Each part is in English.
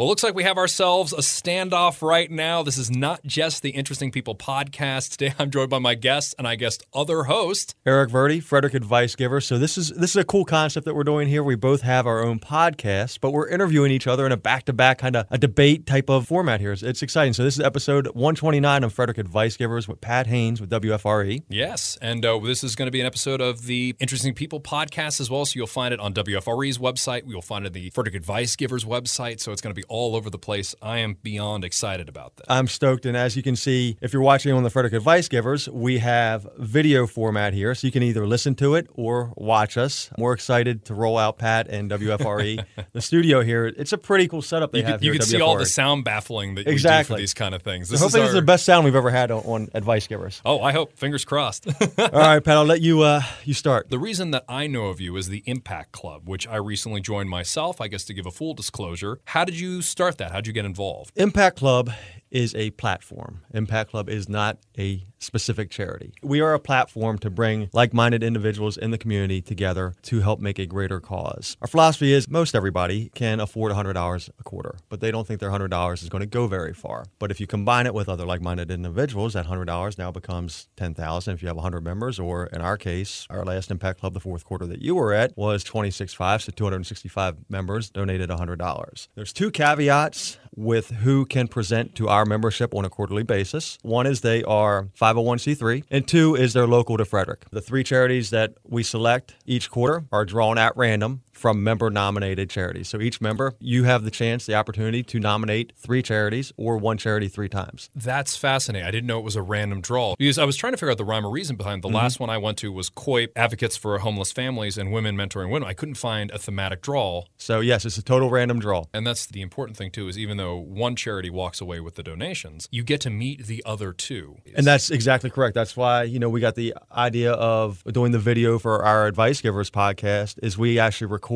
Well, looks like we have ourselves a standoff right now. This is not just the Interesting People podcast. Today I'm joined by my guest and I guess other host, Eric Verdi, Frederick Advice Giver. So this is this is a cool concept that we're doing here. We both have our own podcast, but we're interviewing each other in a back-to-back kind of a debate type of format here. It's, it's exciting. So this is episode 129 of Frederick Advice Givers with Pat Haynes with WFRE. Yes, and uh, this is going to be an episode of the Interesting People podcast as well. So you'll find it on WFRE's website. You'll find it on the Frederick Advice Givers website. So it's going to be all over the place. I am beyond excited about that. I'm stoked. And as you can see, if you're watching on the Frederick Advice Givers, we have video format here. So you can either listen to it or watch us. We're excited to roll out Pat and WFRE. the studio here, it's a pretty cool setup they you have can, you can see all the sound baffling that Exactly. for these kind of things. So This hopefully is this is the best sound we've ever had on, on Advice Givers. Oh, I hope. Fingers crossed. All right, Pat, I'll let you uh, you start. The reason that I know of you is the Impact Club, which I recently joined myself. I guess to give a full disclosure. How did you start that? How'd you get involved? Impact Club is a platform. Impact Club is not a specific charity. We are a platform to bring like minded individuals in the community together to help make a greater cause. Our philosophy is most everybody can afford $100 a quarter, but they don't think their $100 is going to go very far. But if you combine it with other like minded individuals, that $100 now becomes 10,000 if you have 100 members, or in our case, our last Impact Club, the fourth quarter that you were at, was 26.5, so 265 members donated $100. There's two caveats with who can present to our membership on a quarterly basis. One is they are 501c3, and two is they're local to Frederick. The three charities that we select each quarter are drawn at random from member nominated charities. So each member, you have the chance, the opportunity to nominate three charities or one charity three times. That's fascinating. I didn't know it was a random draw because I was trying to figure out the rhyme or reason behind. The mm-hmm. last one I went to was COIP, Advocates for Homeless Families and Women Mentoring Women. I couldn't find a thematic draw, So yes, it's a total random draw. and that's the important thing too. Is even though one charity walks away with the donations, you get to meet the other two. And that's exactly correct. That's why, you know, we got the idea of doing the video for our Advice Givers podcast is we actually record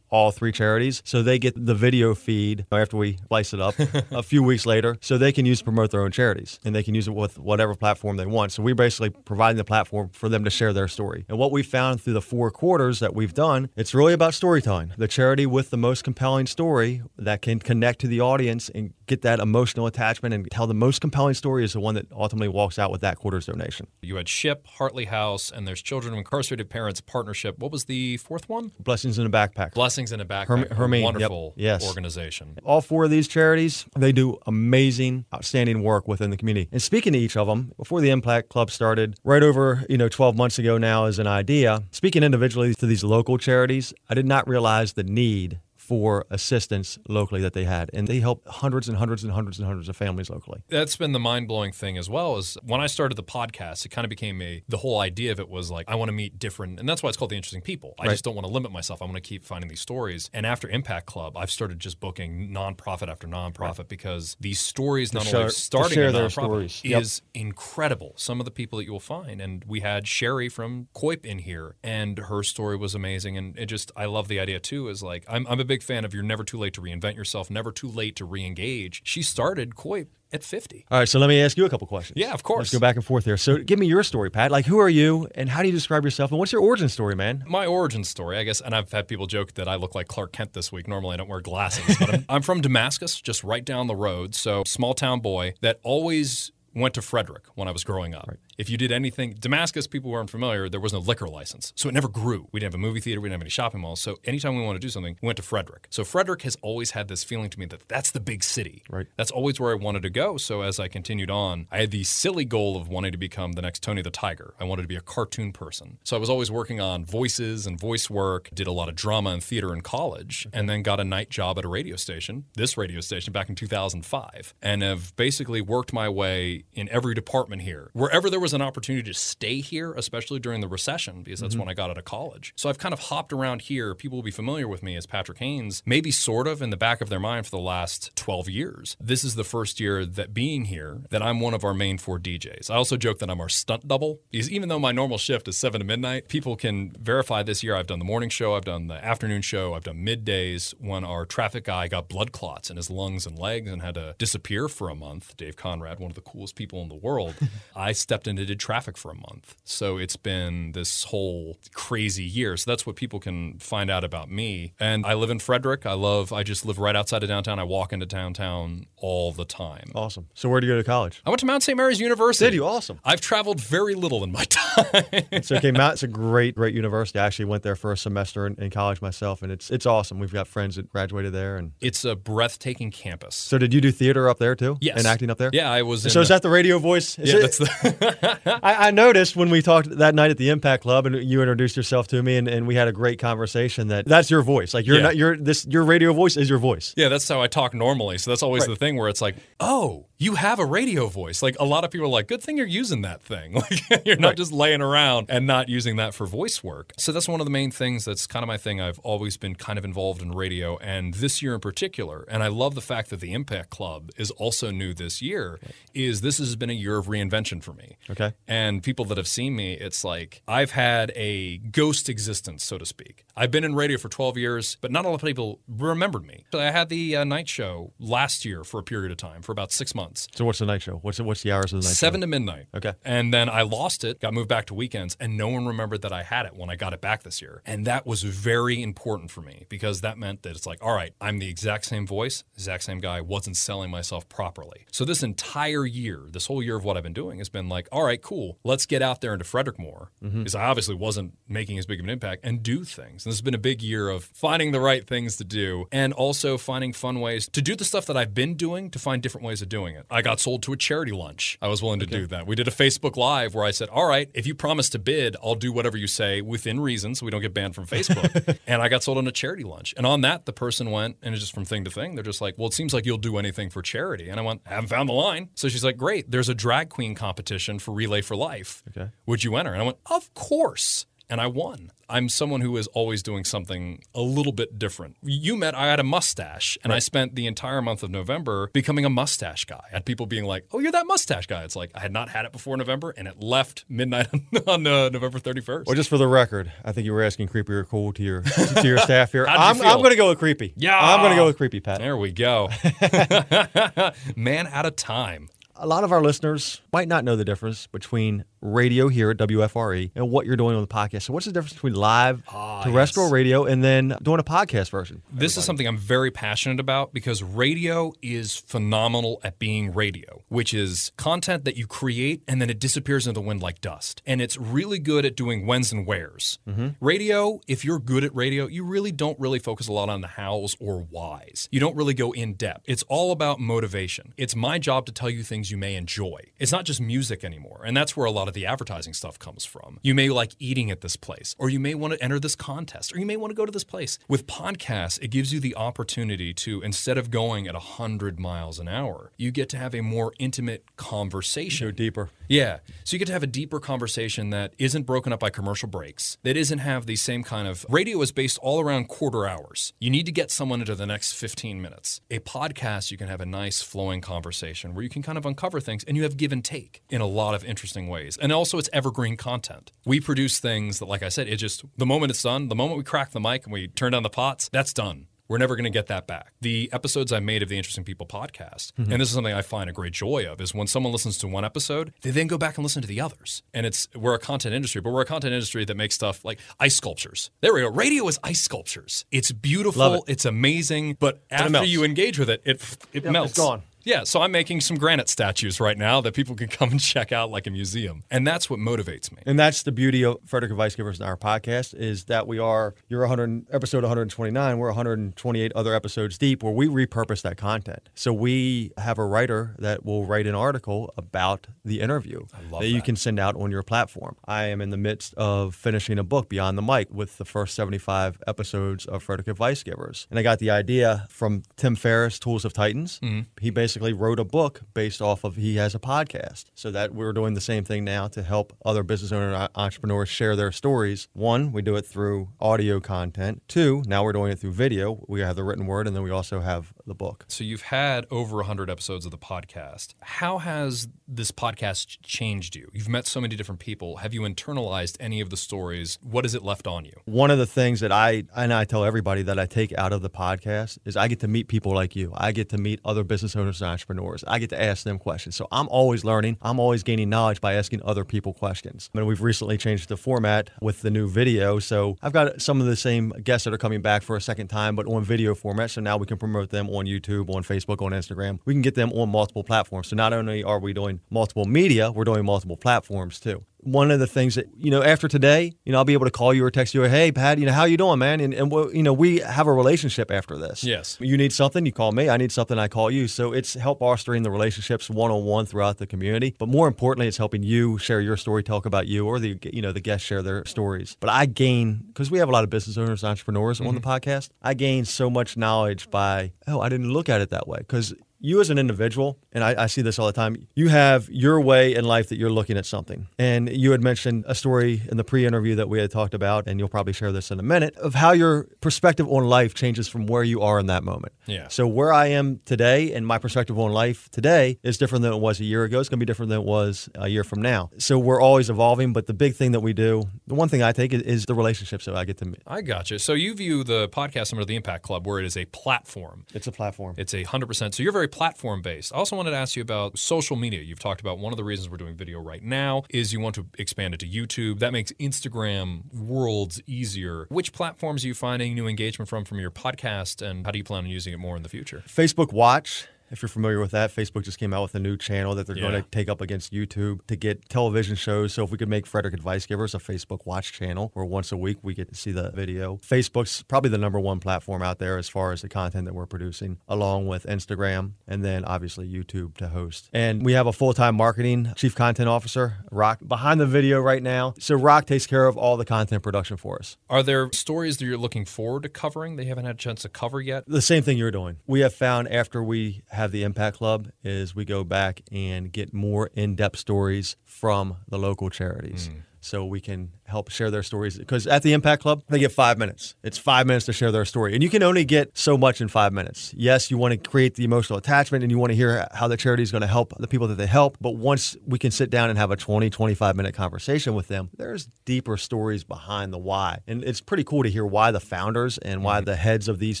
all three charities so they get the video feed after we slice it up a few weeks later so they can use to promote their own charities and they can use it with whatever platform they want. So we're basically providing the platform for them to share their story. And what we found through the four quarters that we've done, it's really about storytelling. The charity with the most compelling story that can connect to the audience and get that emotional attachment and tell the most compelling story is the one that ultimately walks out with that quarter's donation. You had SHIP, Hartley House, and there's Children of Incarcerated Parents Partnership. What was the fourth one? Blessings in a backpack. Blessings in a Backpack. Herm- Hermine, yep. wonderful Yes. organization. All four of these charities, they do amazing, outstanding work within the community. And speaking to each of them, before the Impact Club started, right over, you know, 12 months ago now as an idea, speaking individually to these local charities, I did not realize the need for assistance locally that they had. And they helped hundreds and hundreds and hundreds and hundreds of families locally. That's been the mind blowing thing as well. Is when I started the podcast, it kind of became a the whole idea of it was like I want to meet different, and that's why it's called the interesting people. I Right. just don't want to limit myself. I want to keep finding these stories. And after Impact Club, I've started just booking nonprofit after nonprofit because these stories, not share- only starting share a their stories. Yep. is incredible. Some of the people that you will find, and we had Sherry from COIP in here, and her story was amazing. And it just I love the idea too. Is like I'm I'm a big fan of you're never too late to reinvent yourself, never too late to re-engage. She started COIP at 50. All right, so let me ask you a couple questions. Yeah, of course. Let's go back and forth here. So give me your story, Pat. Like, who are you and how do you describe yourself and what's your origin story, man? My origin story, I guess, and I've had people joke that I look like Clark Kent this week. Normally, I don't wear glasses, but I'm, I'm from Damascus, just right down the road. So, small town boy that always went to Frederick when I was growing up. If you did anything, Damascus, people who aren't familiar, there was no liquor license. So it never grew. We didn't have a movie theater, we didn't have any shopping malls. So anytime we wanted to do something, we went to Frederick. So Frederick has always had this feeling to me that that's the big city. Right. That's always where I wanted to go. So as I continued on, I had the silly goal of wanting to become the next Tony the Tiger. I wanted to be a cartoon person. So I was always working on voices and voice work, did a lot of drama and theater in college, and then got a night job at a radio station, this radio station back in 2005, and have basically worked my way in every department here. Wherever there was an opportunity to stay here, especially during the recession, because that's mm-hmm. when I got out of college. So I've kind of hopped around here. People will be familiar with me as Patrick Haynes, maybe sort of in the back of their mind for the last 12 years. This is the first year that being here, that I'm one of our main four DJs. I also joke that I'm our stunt double, because even though my normal shift is 7 to midnight, people can verify this year I've done the morning show, I've done the afternoon show, I've done middays when our traffic guy got blood clots in his lungs and legs and had to disappear for a month. Dave Conrad, one of the coolest people in the world, I stepped Austin and it did traffic for a month. So it's been this whole crazy year. So that's what people can find out about me. And I live in Frederick. I love, I just live right outside of downtown. I walk into downtown all the time. Awesome. So where do you go to college? I went to Mount St. Mary's University. Did you? Awesome. I've traveled very little in my time. so okay, Mount's a great, great university. I actually went there for a semester in, in, college myself, and it's it's awesome. We've got friends that graduated there, and it's a breathtaking campus. So did you do theater up there too? Yes. And acting up there? Yeah, I was. So is that the radio voice? Is yeah, it, that's the. I, I, noticed when we talked that night at the Impact Club, and you introduced yourself to me, and, and we had a great conversation. That that's your voice. Like you're yeah. not your this your radio voice is your voice. Yeah, that's how I talk normally. So that's always right. the thing where it's like, oh, you have a radio voice. Like a lot of people are like, good thing you're using that thing. Like you're not right. just laying around and not using that for voice work. So that's one of the main things that's kind of my thing. I've always been kind of involved in radio and this year in particular. And I love the fact that the Impact Club is also new this year, right. is this has been a year of reinvention for me. Okay. And people that have seen me, it's like I've had a ghost existence, so to speak. I've been in radio for 12 years, but not a lot of people remembered me. So I had the uh, night show last year for a period of time, for about six months. So what's the night show? What's the, what's the hours of the night Seven show? to midnight. Okay. And then I lost it, got moved back to weekends, and no one remembered that I had it when I got it back this year. And that was very important for me because that meant that it's like, all right, I'm the exact same voice, exact same guy, wasn't selling myself properly. So this entire year, this whole year of what I've been doing has been like, all right, cool, let's get out there into Frederick more because mm-hmm. I obviously wasn't making as big of an impact and do things. And this has been a big year of finding the right things to do and also finding fun ways to do the stuff that I've been doing to find different ways of doing it. I got sold to a charity lunch. I was willing to okay. do that. We did a Facebook Live where I said, all right, if you promise to bid, I'll do whatever you say within reason so we don't get banned from Facebook. and I got sold on a charity lunch. And on that, the person went, and it's just from thing to thing. They're just like, well, it seems like you'll do anything for charity. And I went, I haven't found the line. So she's like, great, there's a drag queen competition for Relay for Life. Okay. Would you enter? And I went, of course and I won. I'm someone who is always doing something a little bit different. You met, I had a mustache, and right. I spent the entire month of November becoming a mustache guy. I had people being like, "Oh, you're that mustache guy." It's like I had not had it before November, and it left midnight on, uh, November 31st. Well, just for the record, I think you were asking creepy or cool to your to your staff here. I'm, I'm going to go with creepy. Yeah, I'm going to go with creepy, Pat. There we go. Man out of time. A lot of our listeners might not know the difference between radio here at WFRE and what you're doing on the podcast. So, what's the difference between live ah, terrestrial yes. radio and then doing a podcast version? This Everybody. is something I'm very passionate about because radio is phenomenal at being radio, which is content that you create and then it disappears into the wind like dust. And it's really good at doing whens and wheres. Mm-hmm. Radio, if you're good at radio, you really don't really focus a lot on the hows or whys. You don't really go in depth. It's all about motivation. It's my job to tell you things you may enjoy. It's not just music anymore. And that's where a lot of of the advertising stuff comes from. You may like eating at this place, or you may want to enter this contest, or you may want to go to this place. With podcasts, it gives you the opportunity to, instead of going at 100 miles an hour, you get to have a more intimate conversation. Go deeper. Yeah. So you get to have a deeper conversation that isn't broken up by commercial breaks, that isn't have the same kind of radio is based all around quarter hours. You need to get someone into the next 15 minutes. A podcast, you can have a nice flowing conversation where you can kind of uncover things and you have give and take in a lot of interesting ways. And also, it's evergreen content. We produce things that, like I said, it just, the moment it's done, the moment we crack the mic and we turn down the pots, that's done. We're never going to get that back. The episodes I made of the Interesting People podcast, mm-hmm. and this is something I find a great joy of, is when someone listens to one episode, they then go back and listen to the others. And it's we're a content industry, but we're a content industry that makes stuff like ice sculptures. There we go. Radio is ice sculptures. It's beautiful. It. It's amazing. But after you engage with it, it it yep, melts. It's gone. Yeah, so I'm making some granite statues right now that people can come and check out like a museum. And that's what motivates me. And that's the beauty of Frederick Advice Givers and our podcast is that we are, you're 100, episode 129, we're 128 other episodes deep where we repurpose that content. So we have a writer that will write an article about the interview that, that you can send out on your platform. I am in the midst of finishing a book, Beyond the Mic, with the first 75 episodes of Frederick Advice Givers. And I got the idea from Tim Ferriss, Tools of Titans. Mm-hmm. He basically basically wrote a book based off of he has a podcast. So that we're doing the same thing now to help other business owner entrepreneurs share their stories. One, we do it through audio content. Two, now we're doing it through video. We have the written word and then we also have the book. So you've had over 100 episodes of the podcast. How has this podcast changed you? You've met so many different people. Have you internalized any of the stories? What has it left on you? One of the things that I and I tell everybody that I take out of the podcast is I get to meet people like you. I get to meet other business owners entrepreneurs. I get to ask them questions. So I'm always learning. I'm always gaining knowledge by asking other people questions. I mean, we've recently changed the format with the new video. So I've got some of the same guests that are coming back for a second time, but on video format. So now we can promote them on YouTube, on Facebook, on Instagram. We can get them on multiple platforms. So not only are we doing multiple media, we're doing multiple platforms too one of the things that you know after today you know i'll be able to call you or text you hey pat you know how you doing man? And, and you know we have a relationship after this. Yes. You need something you call me. I need something i call you. So it's help fostering the relationships one-on-one throughout the community. But more importantly it's helping you share your story talk about you or the you know the guests share their stories. But i gain because we have a lot of business owners entrepreneurs mm-hmm. on the podcast i gain so much knowledge by oh i didn't look at it that way. Because you as an individual, and I, I, see this all the time, you have your way in life that you're looking at something. And you had mentioned a story in the pre interview that we had talked about, and you'll probably share this in a minute, of how your perspective on life changes from where you are in that moment. Yeah. So, where I am today and my perspective on life today is different than it was a year ago. It's going to be different than it was a year from now. So, we're always evolving, but the big thing that we do, the one thing I take is, is the relationships that I get to meet. I got you. So, you view the podcast under the Impact Club where it is a platform. It's a platform. It's a 100%. So, you're very platform based. I also wanted to ask you about social media. You've talked about one of the reasons we're doing video right now is you want to expand it to YouTube. That makes Instagram worlds easier. Which platforms are you finding new engagement from from your podcast, and how do you plan on using it more in the future? Facebook Watch if you're familiar with that, Facebook just came out with a new channel that they're yeah. going to take up against YouTube to get television shows. So if we could make Frederick Advice Givers a Facebook Watch channel where once a week we get to see the video. Facebook's probably the number one platform out there as far as the content that we're producing, along with Instagram and then obviously YouTube to host. And we have a full-time marketing chief content officer, Rock, behind the video right now. So Rock takes care of all the content production for us. Are there stories that you're looking forward to covering they haven't had a chance to cover yet? The same thing you're doing. We have found after we have have the Impact Club is we go back and get more in depth stories from the local charities. Mm. So we can help share their stories. Because at the Impact Club, they get five minutes. It's five minutes to share their story. And you can only get so much in five minutes. Yes, you want to create the emotional attachment and you want to hear how the charity is going to help the people that they help. But once we can sit down and have a 20, 25 minute conversation with them, there's deeper stories behind the why. And it's pretty cool to hear why the founders and why mm-hmm. the heads of these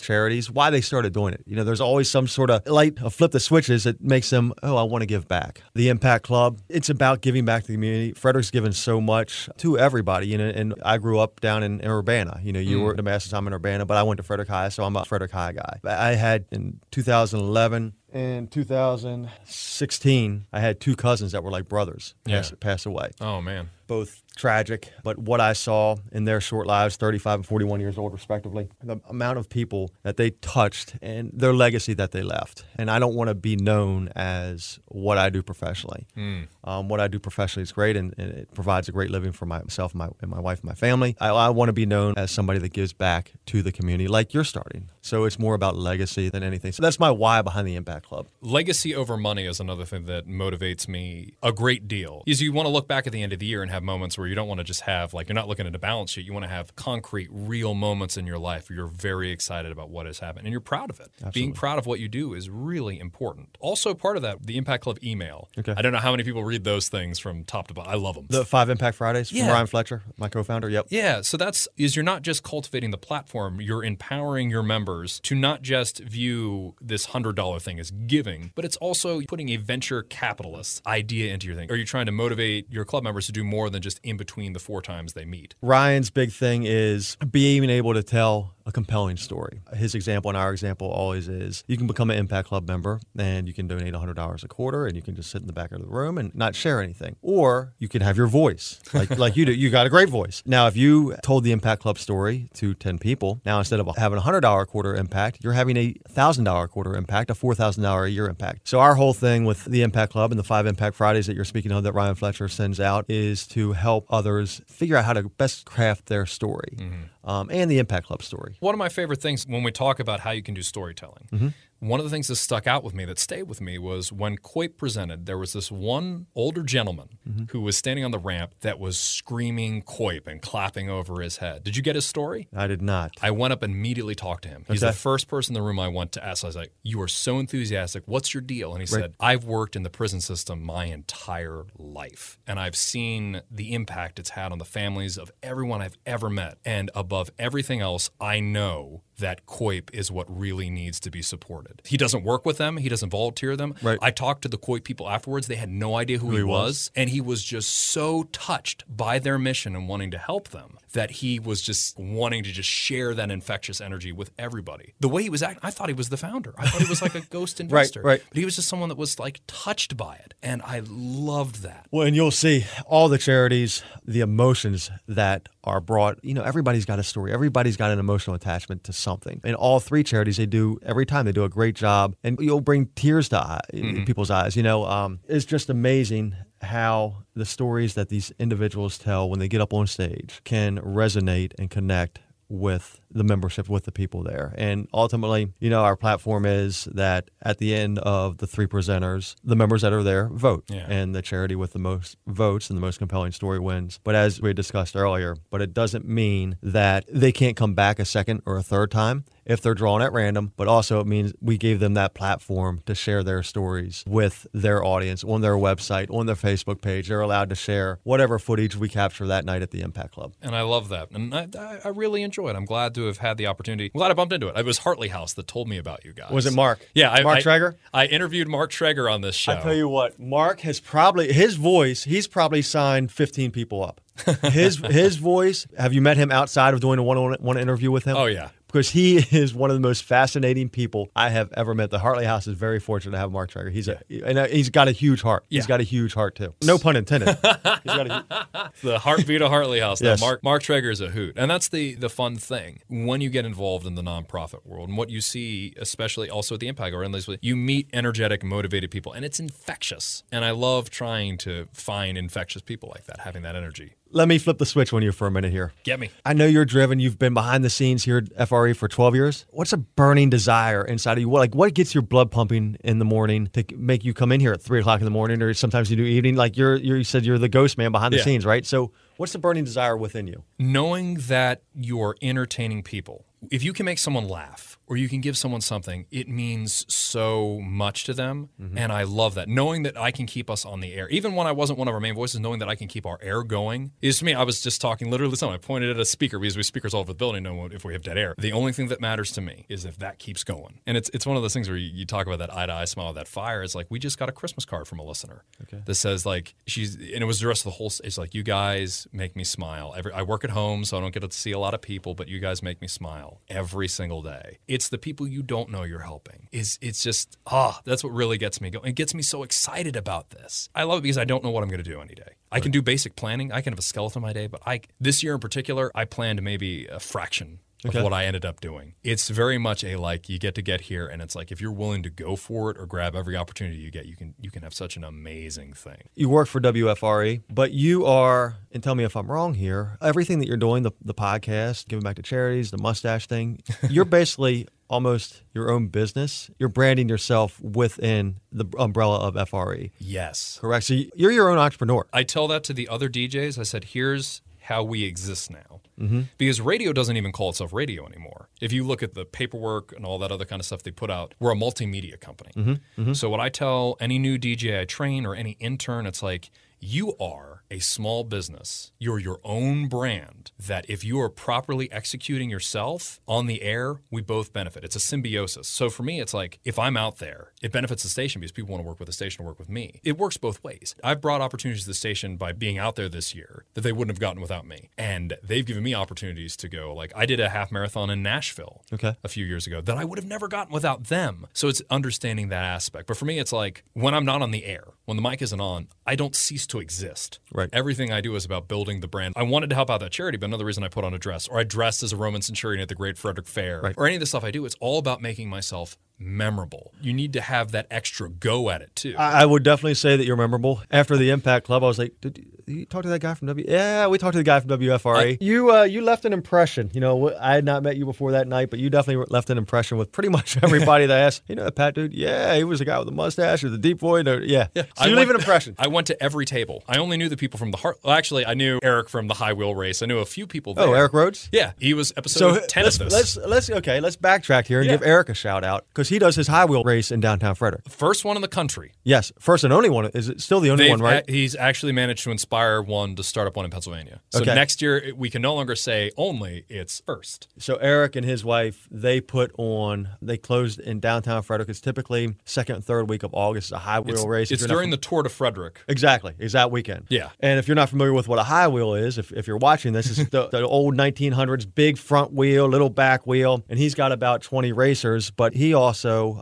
charities, why they started doing it. You know, there's always some sort of light, a flip that switches that makes them, oh, I want to give back. The Impact Club, it's about giving back to the community. Frederick's given so much to everybody you know, and I grew up down in, in Urbana. You know, you mm. were the master's time in Urbana, but I went to Frederick High, so I'm a Frederick High guy. I had in 2011 in 2016, I had two cousins that were like brothers pass, yeah. pass away. Oh man, both tragic. But what I saw in their short lives, 35 and 41 years old, respectively, the amount of people that they touched and their legacy that they left. And I don't want to be known as what I do professionally. Mm. Um, what I do professionally is great and, and, it provides a great living for myself and my, and my wife and my family. I, I want to be known as somebody that gives back to the community like you're starting. So it's more about legacy than anything. So that's my why behind the Impact Club. Legacy over money is another thing that motivates me a great deal. Is you want to look back at the end of the year and have moments where you don't want to just have like you're not looking at a balance sheet. You want to have concrete, real moments in your life where you're very excited about what has happened and you're proud of it. Absolutely. Being proud of what you do is really important. Also, part of that, the Impact Club email. Okay. I don't know how many people read those things from top to bottom. I love them. The five Impact Fridays from yeah. Ryan Fletcher, my co-founder. Yep. Yeah. So that's is you're not just cultivating the platform. You're empowering your members to not just view this hundred dollar thing as giving, but it's also putting a venture capitalist idea into your thing. Are you trying to motivate your club members to do more than just in between the four times they meet? Ryan's big thing is being able to tell a compelling story. His example and our example always is you can become an Impact Club member and you can donate $100 a quarter and you can just sit in the back of the room and not share anything. Or you can have your voice like, like you do. You got a great voice. Now, if you told the Impact Club story to 10 people, now instead of having a $100 quarter impact, you're having a $1,000 quarter impact, a $4,000 a year impact. So our whole thing with the Impact Club and the five Impact Fridays that you're speaking of that Ryan Fletcher sends out is to help others figure out how to best craft their story. Mm-hmm um, and the Impact Club story. One of my favorite things when we talk about how you can do storytelling, mm-hmm. One of the things that stuck out with me, that stayed with me, was when COIP presented, there was this one older gentleman mm-hmm. who was standing on the ramp that was screaming COIP and clapping over his head. Did you get his story? I did not. I went up and immediately talked to him. He's okay. the first person in the room I went to ask. I was like, You are so enthusiastic. What's your deal? And he right. said, I've worked in the prison system my entire life, and I've seen the impact it's had on the families of everyone I've ever met. And above everything else, I know that COIP is what really needs to be supported. He doesn't work with them, he doesn't volunteer them. Right. I talked to the COIP people afterwards. They had no idea who, he, he was. was. And he was just so touched by their mission and wanting to help them that he was just wanting to just share that infectious energy with everybody. The way he was acting, I thought he was the founder. I thought he was like a ghost investor. right, right. But he was just someone that was like touched by it. And I loved that. Well, and you'll see all the charities, the emotions that are brought. You know, everybody's got a story. Everybody's got an emotional attachment to something. And all three charities, they do every time they do a great job, and you'll bring tears to eye, people's eyes. You know, um, it's just amazing how the stories that these individuals tell when they get up on stage can resonate and connect with the membership with the people there. And ultimately, you know, our platform is that at the end of the three presenters, the members that are there vote. Yeah. And the charity with the most votes and the most compelling story wins. But as we discussed earlier, but it doesn't mean that they can't come back a second or a third time if they're drawn at random, but also it means we gave them that platform to share their stories with their audience on their website, on their Facebook page. They're allowed to share whatever footage we capture that night at the Impact Club. And I love that. And I, I- really enjoy it. I'm glad to have had the opportunity. I'm glad I bumped into it. It was Hartley House that told me about you guys. Was it Mark? Yeah. I, Mark I, Traeger? I interviewed Mark Traeger on this show. I tell you what, Mark has probably his voice. He's probably signed 15 people up. His his voice. Have you met him outside of doing a one on one interview with him? Oh, yeah. Because he is one of the most fascinating people I have ever met. The Hartley House is very fortunate to have Mark Traeger. He's a and uh, he's got a huge heart. Yeah. He's got a huge heart too. No pun intended. he's got a, the heartbeat of Hartley House. No, Yes. Mark Mark Traeger is a hoot, and that's the the fun thing when you get involved in the nonprofit world, and what you see, especially also at the Impact and this- you meet energetic, motivated people, and it's infectious. And I love trying to find infectious people like that, having that energy. Let me flip the switch on you for a minute here. Get me. I know you're driven. You've been behind the scenes here at FRE for 12 years. What's a burning desire inside of you? What, like, what gets your blood pumping in the morning to make you come in here at three o'clock in the morning, or sometimes you do evening? Like you're, you're you said you're the ghost man behind the Yeah. scenes, right? So, what's the burning desire within you? knowing that you're entertaining people. If you can make someone laugh or you can give someone something, it means so much to them. Mm-hmm. And I love that. Knowing that I can keep us on the air, even when I wasn't one of our main voices, knowing that I can keep our air going is to me. I was just talking literally someone. I pointed at a speaker because we have speakers all over the building. Know if we have dead air. The only thing that matters to me is if that keeps going. And it's it's one of those things where you, you talk about that eye to eye smile, that fire. It's like we just got a Christmas card from a listener okay. that says like she's and it was the rest of the whole. It's like you guys make me smile. Every I work at home, so I don't get to see a lot of people, but you guys make me smile every single day. It's the people you don't know you're helping. Is it's just ah, that's what really gets me going. It gets me so excited about this. I love it because I don't know what I'm going to do any day. I can do basic planning. I can have a skeleton of my day, but I this year in particular, I planned maybe a fraction of what I ended up doing. It's very much a like you get to get here and it's like if you're willing to go for it or grab every opportunity you get, you can you can have such an amazing thing. You work for WFRE, but you are, and tell me if I'm wrong here, everything that you're doing, the, the podcast, giving back to charities, the mustache thing, you're basically almost your own business. You're branding yourself within the umbrella of FRE. Yes. Correct. So you're your own entrepreneur. I tell that to the other DJs. I said, here's how we exist now. Mm-hmm. Because radio doesn't even call itself radio anymore. If you look at the paperwork and all that other kind of stuff they put out, we're a multimedia company. Mm-hmm. Mm-hmm. So, what I tell any new DJ I train or any intern, it's like, you are a small business. You're your own brand that if you are properly executing yourself on the air, we both benefit. It's a symbiosis. So for me, it's like if I'm out there, it benefits the station because people want to work with the station or work with me. It works both ways. I've brought opportunities to the station by being out there this year that they wouldn't have gotten without me. And they've given me opportunities to go. Like I did a half marathon in Nashville Okay. a few years ago that I would have never gotten without them. So it's understanding that aspect. But for me, it's like when I'm not on the air, when the mic isn't on, I don't cease to exist. Right. Everything I do is about building the brand. I wanted to help out that charity, but another reason I put on a dress, or I dressed as a Roman centurion at the Great Frederick Fair, Right. or any of the stuff I do, it's all about making myself memorable. You need to have that extra go at it too. I I would definitely say that you're memorable. After the Impact Club, I was like, "Did you talk to that guy from W?" Yeah, we talked to the guy from WFRE. you uh, you left an impression. You know, I had not met you before that night, but you definitely left an impression with pretty much everybody that asked. You know, that Pat dude. Yeah, he was a guy with a mustache or the deep voice. Or, yeah, So I you leave an impression. I went to every table. I only knew the people from the heart. Well, actually, I knew Eric from the High Wheel Race. I knew a few people there. Oh, Eric Rhodes. Yeah, he was episode So 10 let's, of this. let's let's okay. Let's backtrack here and Yeah. give Eric a shout out because because he does his high wheel race in downtown Frederick. First one in the country. Yes, first and only one. Is it still the only They've one, right? a- he's actually managed to inspire one to start up one in Pennsylvania. So Okay. next year we can no longer say only; it's first. So Eric and his wife, they put on, they closed in downtown Frederick. It's typically second and third week of August. It's a high wheel It's, race. It's during fam- the Tour de Frederick. Exactly. It's that weekend. Yeah. And if you're not familiar with what a high wheel is, if, if you're watching this, is the, the old 1900s big front wheel, little back wheel. And he's got about 20 racers, but he also,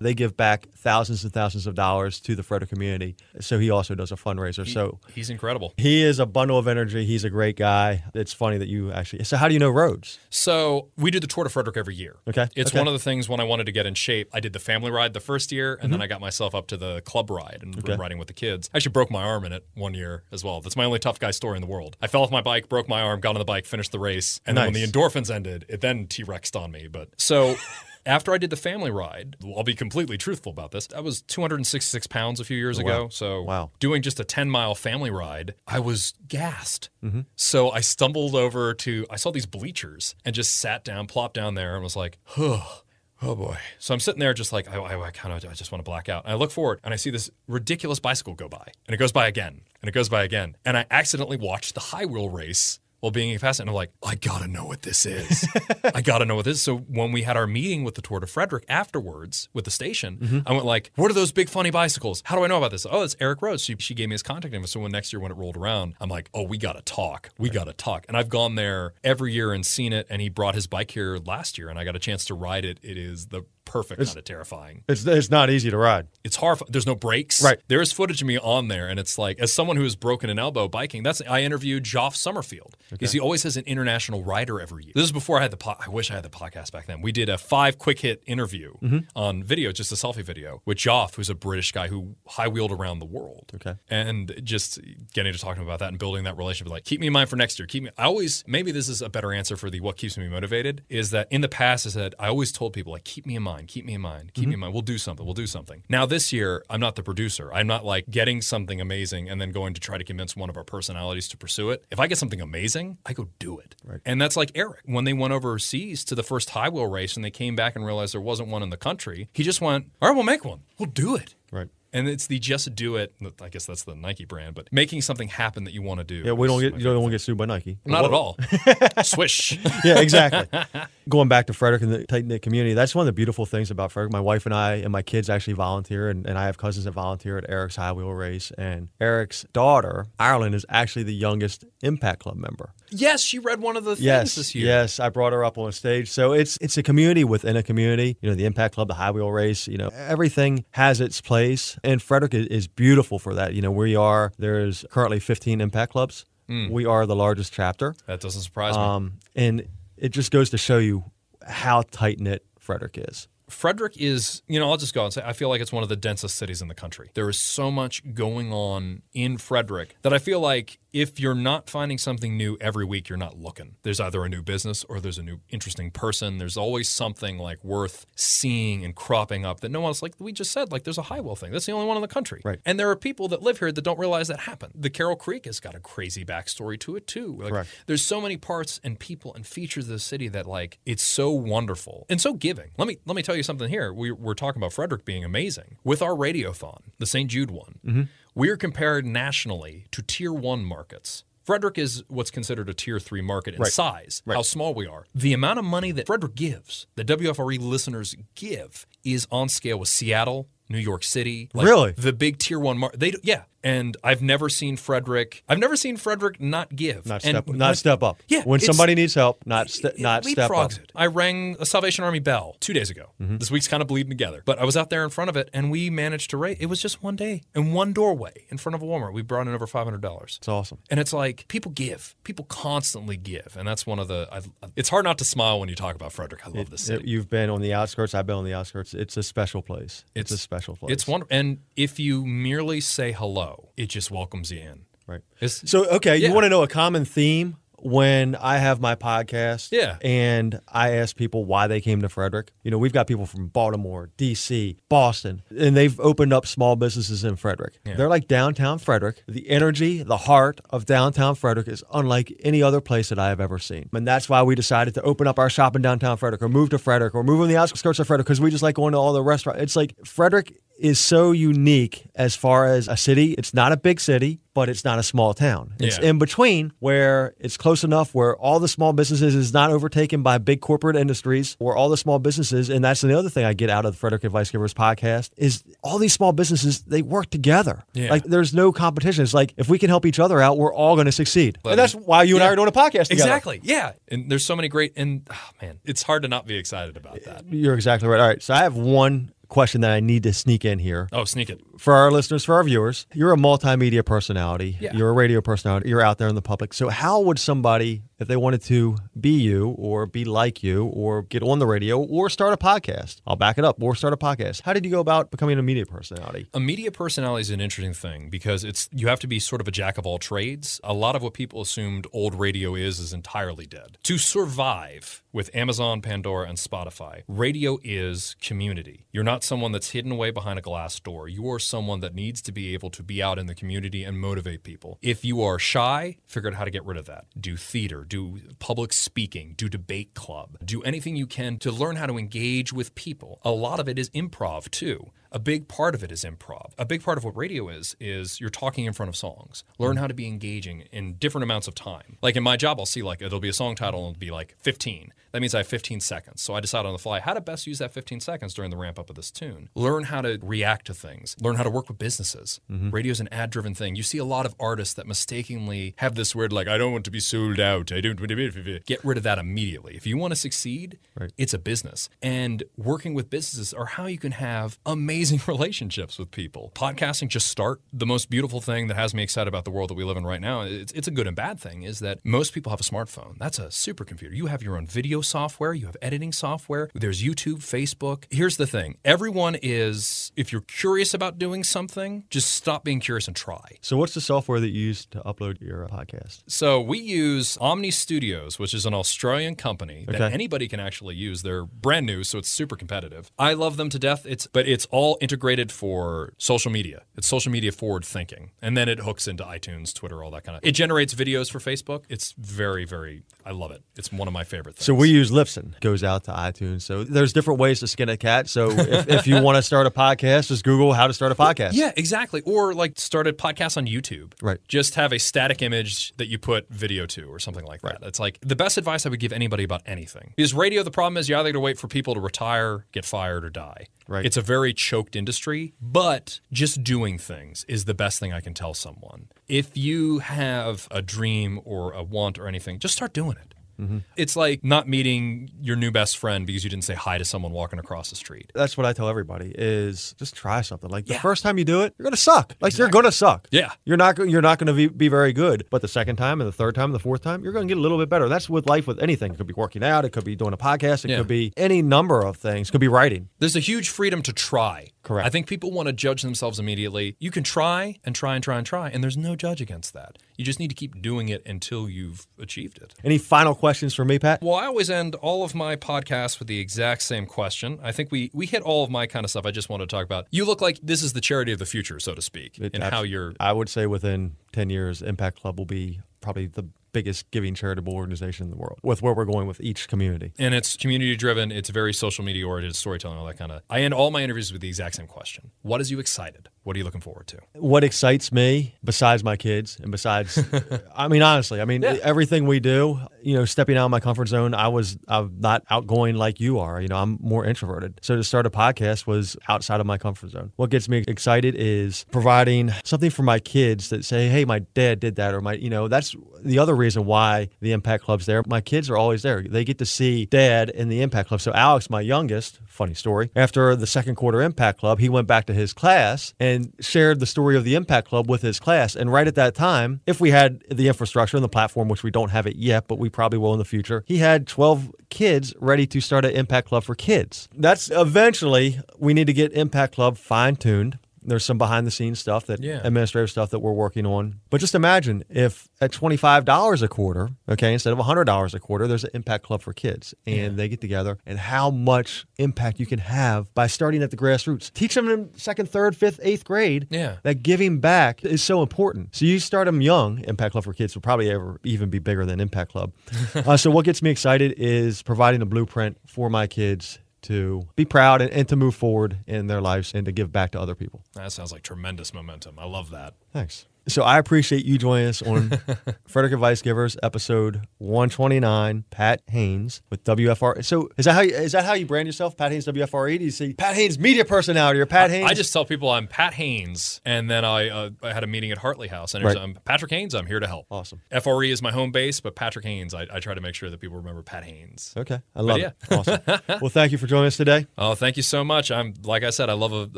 they give back thousands and thousands of dollars to the Frederick community. So he also does a fundraiser. so He's incredible. he is a bundle of energy. He's a great guy. It's funny that you actually, so how do you know Rhodes? So we do the Tour de Frederick every year. Okay, It's okay. one of the things when I wanted to get in shape. I did the family ride the first year, and then I got myself up to the club ride and Mm-hmm. Okay. riding with the kids. I actually broke my arm in it one year as well. That's my only tough guy story in the world. I fell off my bike, broke my arm, got on the bike, finished the race, and then when the endorphins ended, it then T Rexed on me. But so. After I did the family ride, I'll be completely truthful about this. I was 266 pounds a few years ago. So, Wow. doing just a 10 mile family ride, I was gassed. Mm-hmm. So I stumbled over to, I saw these bleachers and just sat down, plopped down there, and was like, oh, oh boy. So I'm sitting there just like, I, I, I kind of, I just want to black out. And I look forward and I see this ridiculous bicycle go by, and it goes by again, and it goes by again. And I accidentally watched the high wheel race. While being fast, and I'm like, I gotta know what this is. I gotta know what this is. So when we had our meeting with the Tour de Frederick afterwards with the station, Mm-hmm. I went like, "What are those big funny bicycles? How do I know about this?" Oh, it's Eric Rhodes. She, she gave me his contact info. So when next year when it rolled around, I'm like, "Oh, we gotta talk. We gotta talk." And I've gone there every year and seen it. And he brought his bike here last year, and I got a chance to ride it. It is the perfect it's, kind of terrifying. It's, it's not easy to ride. It's horrifying. There's no brakes. Right. There is footage of me on there, and it's like, as someone who has broken an elbow biking, that's I interviewed Joff Summerfield because he always has an international rider every year. This is before I had the. Po- I wish I had the podcast back then. We did a five quick hit interview Mm-hmm. on video, just a selfie video with Joff, who's a British guy who high wheeled around the world. Okay. And just getting to talk to him about that and building that relationship, like keep me in mind for next year. Keep me. I always maybe this is a better answer for the what keeps me motivated is that in the past I said I always told people like keep me in mind, keep me in mind, keep me mm-hmm. in mind. We'll do something. We'll do something. Now this year I'm not the producer. I'm not like getting something amazing and then going to try to convince one of our personalities to pursue it. If I get something amazing, I go do it. Right. And that's like Eric when they went overseas to the first high wheel race and they came back and realized there wasn't one in the country. He just went, all right, we'll make one. We'll do it. Right. And it's the just do it. I guess that's the Nike brand, but making something happen that you want to do. Yeah, we don't get you don't want to get sued by Nike. Not at all. Swish. yeah, exactly. Going back to Frederick and the tight knit community, that's one of the beautiful things about Frederick. My wife and I and my kids actually volunteer, and, and I have cousins that volunteer at Eric's High Wheel Race. And Eric's daughter, Ireland, is actually the youngest Impact Club member. yes, she read one of the things Yes, this year. yes, I brought her up on stage. So it's it's a community within a community. You know, the Impact Club, the High Wheel Race. You know, everything has its place, and Frederick is, beautiful for that. You know, we are there's currently 15 Impact Clubs. We are the largest chapter. That doesn't surprise me. Um, and it just goes to show you how tight knit Frederick is. Frederick is, you know, I'll just go and say, I feel like it's one of the densest cities in the country. There is so much going on in Frederick that I feel like if you're not finding something new every week, you're not looking. There's either a new business or there's a new interesting person. There's always something like worth seeing and cropping up that no one's like we just said, like there's a high highwell thing. That's the only one in the country. Right. And there are people that live here that don't realize that happened. The Carroll Creek has got a crazy backstory to it too. Like, Correct. there's so many parts and people and features of the city that like it's so wonderful and so giving. Let me let me tell you something here. We, we're talking about Frederick being amazing with our radiothon, the St. Jude one. Mm-hmm. We are compared nationally to tier one markets. Frederick is what's considered a tier three market in Right. size, Right. how small we are. The amount of money that Frederick gives, the WFRE listeners give, is on scale with Seattle, New York City. like Really? The big tier one market. They yeah. And I've never seen Frederick. I've never seen Frederick not give. Not And step, when- not step up. Yeah, when somebody needs help, not it not step up. it. I rang a Salvation Army bell two days ago. Mm-hmm. This week's kind of bleeding together, but I was out there in front of it, and we managed to raise. It was just one day and one doorway in front of a Walmart. We brought in over five hundred dollars. It's awesome. And it's like people give, people constantly give, and that's one of the. I, it's hard not to smile when you talk about Frederick. I love this It- city. you've been on the outskirts. I've been on the outskirts. It's a special place. It's, a special place. It's wonderful, and if you merely say hello, it just welcomes you in. right. It's, So okay, Yeah. you want to know a common theme when I have my podcast Yeah. and I ask people why they came to Frederick. You know, we've got people from Baltimore, DC, Boston, and they've opened up small businesses in Frederick. Yeah. They're like downtown Frederick. The energy, the heart of downtown Frederick is unlike any other place that I have ever seen. And that's why we decided to open up our shop in downtown Frederick or move to Frederick or move on the outskirts of Frederick because we just like going to all the restaurants. It's like Frederick is so unique as far as a city. It's not a big city, but it's not a small town. It's Yeah. in between where it's close enough where all the small businesses is not overtaken by big corporate industries or all the small businesses. And that's the other thing I get out of the Frederick Advice Givers podcast is all these small businesses, they work together. Yeah. Like there's no competition. It's like if we can help each other out, we're all going to succeed. But- and that's why you and I are doing a podcast together. Exactly. Yeah. And there's so many great and oh, man, it's hard to not be excited about that. You're exactly right. All right. So I have one question that I need to sneak in here. Oh, sneak it. for our listeners, for our viewers, you're a multimedia personality. Yeah. You're a radio personality. You're out there in the public. So, how would somebody, if they wanted to be you or be like you or get on the radio or start a podcast? I'll back it up or start a podcast. How did you go about becoming a media personality? A media personality is an interesting thing because it's you have to be sort of a jack of all trades. A lot of what people assumed old radio is is entirely dead. To survive with Amazon, Pandora, and Spotify, radio is community. You're not someone that's hidden away behind a glass door. You are someone that needs to be able to be out in the community and motivate people. If you are shy, figure out how to get rid of that. Do theater, do public speaking, do debate club, do anything you can to learn how to engage with people. A lot of it is improv too. A big part of it is improv. A big part of what radio is is you're talking in front of songs. Learn how to be engaging in different amounts of time. Like in my job, I'll see like it'll be a song title and it'll be like 15. That means I have 15 seconds. So I decide on the fly how to best use that 15 seconds during the ramp up of this tune. Learn how to react to things. Learn how to work with businesses. Mm-hmm. Radio is an ad driven thing. You see a lot of artists that mistakenly have this word like I don't want to be sold out. I don't want to be get rid of that immediately. If you want to succeed, it's a business. And working with businesses are how you can have amazing relationships with people. Podcasting just start. The most beautiful thing that has me excited about the world that we live in right now, it's, it's a good and bad thing, is that most people have a smartphone. That's a supercomputer. You have your own video software, you have editing software, there's YouTube, Facebook. Here's the thing everyone is, if you're curious about doing something, just stop being curious and try. So, what's the software that you use to upload your uh, podcast? So we use Omny Studios, which is an Australian company that anybody can actually use. They're brand new, so it's super competitive. I love them to death. It's but it's all integrated for social media. It's social media forward thinking, and then it hooks into iTunes, Twitter, all that kind of. It generates videos for Facebook. It's very, very. I love it. It's one of my favorite things. So we use Libsyn. Goes out to iTunes. So there's different ways to skin a cat. So if, if you want to start a podcast, just Google how to start a podcast. Yeah, exactly. Or like start a podcast on YouTube. Right. Just have a static image that you put video to or something like that. It's like the best advice I would give anybody about anything. is radio, the problem is you either got to wait for people to retire, get fired, or die. Right. It's a very choked industry, but just doing things is the best thing I can tell someone. If you have a dream or a want or anything, just start doing it. Mm-hmm. It's like not meeting your new best friend because you didn't say hi to someone walking across the street. That's what I tell everybody is just try something. Like the Yeah. first time you do it, you're gonna suck. Like you're gonna suck. Yeah. You're not you're not gonna be, be very good. But the second time and the third time and the fourth time, you're gonna get a little bit better. That's with life with anything. It could be working out, it could be doing a podcast, it Yeah. could be any number of things. It could be writing. There's a huge freedom to try. Correct. I think people want to judge themselves immediately. You can try and try and try and try, and there's no judge against that. You just need to keep doing it until you've achieved it. Any final questions for me, Pat? Well, I always end all of my podcasts with the exact same question. I think we we hit all of my kind of stuff. I just want to talk about. You look like this is the charity of the future, so to speak, It and how you're. I would say within 10 years, Impact Club will be probably the biggest giving charitable organization in the world with where we're going with each community. And it's community driven. It's very social media oriented, storytelling, all that kind of. I end all my interviews with the exact same question: What is you excited? What are you looking forward to? What excites me, besides my kids, and besides, I mean, honestly, I mean, Yeah. everything we do, you know, stepping out of my comfort zone, I was, I'm not outgoing like you are. You know, I'm more introverted. So to start a podcast was outside of my comfort zone. What gets me excited is providing something for my kids that say, hey, my dad did that, or my, you know, that's the other reason why the Impact Club's there. My kids are always there. They get to see dad in the Impact Club. So Alex, my youngest, funny story, after the second quarter Impact Club, he went back to his class and shared the story of the Impact Club with his class. And right at that time, if we had the infrastructure and the platform, which we don't have it yet, but we probably will in the future, he had 12 kids ready to start an Impact Club for kids. That's eventually, we need to get Impact Club fine tuned. There's some behind the scenes stuff that Yeah. administrative stuff that we're working on. But just imagine if at $25 a quarter, okay, instead of $100 a quarter, there's an impact club for kids and they get together and how much impact you can have by starting at the grassroots. Teach them in second, third, fifth, eighth grade Yeah. that giving back is so important. So you start them young. Impact Club for Kids will probably ever even be bigger than Impact Club. uh, so what gets me excited is providing a blueprint for my kids to be proud and, and to move forward in their lives and to give back to other people. That sounds like tremendous momentum. I love that. Thanks. So I appreciate you joining us on Frederick Advice Givers episode 129. Pat Haynes with WFR. So is that how you, is that how you brand yourself? Pat Haynes WFRE? Do you say Pat Haynes media personality or Pat Haynes? I just tell people I'm Pat Haynes, and then I uh, I had a meeting at Hartley House, and Right. I'm Patrick Haynes. I'm here to help. awesome. FRE is my home base, but Patrick Haynes, I, I try to make sure that people remember Pat Haynes. Okay, I love yeah. it. Awesome. well, thank you for joining us today. Oh, thank you so much. I'm like I said, I love a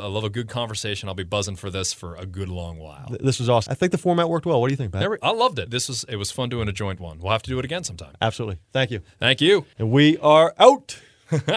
I love a good conversation. I'll be buzzing for this for a good long while. This was awesome. I think the format worked well. What do you think, Pat? We- I loved it. This was it was fun doing a joint one. We'll have to do it again sometime. Absolutely. Thank you. Thank you. And we are out.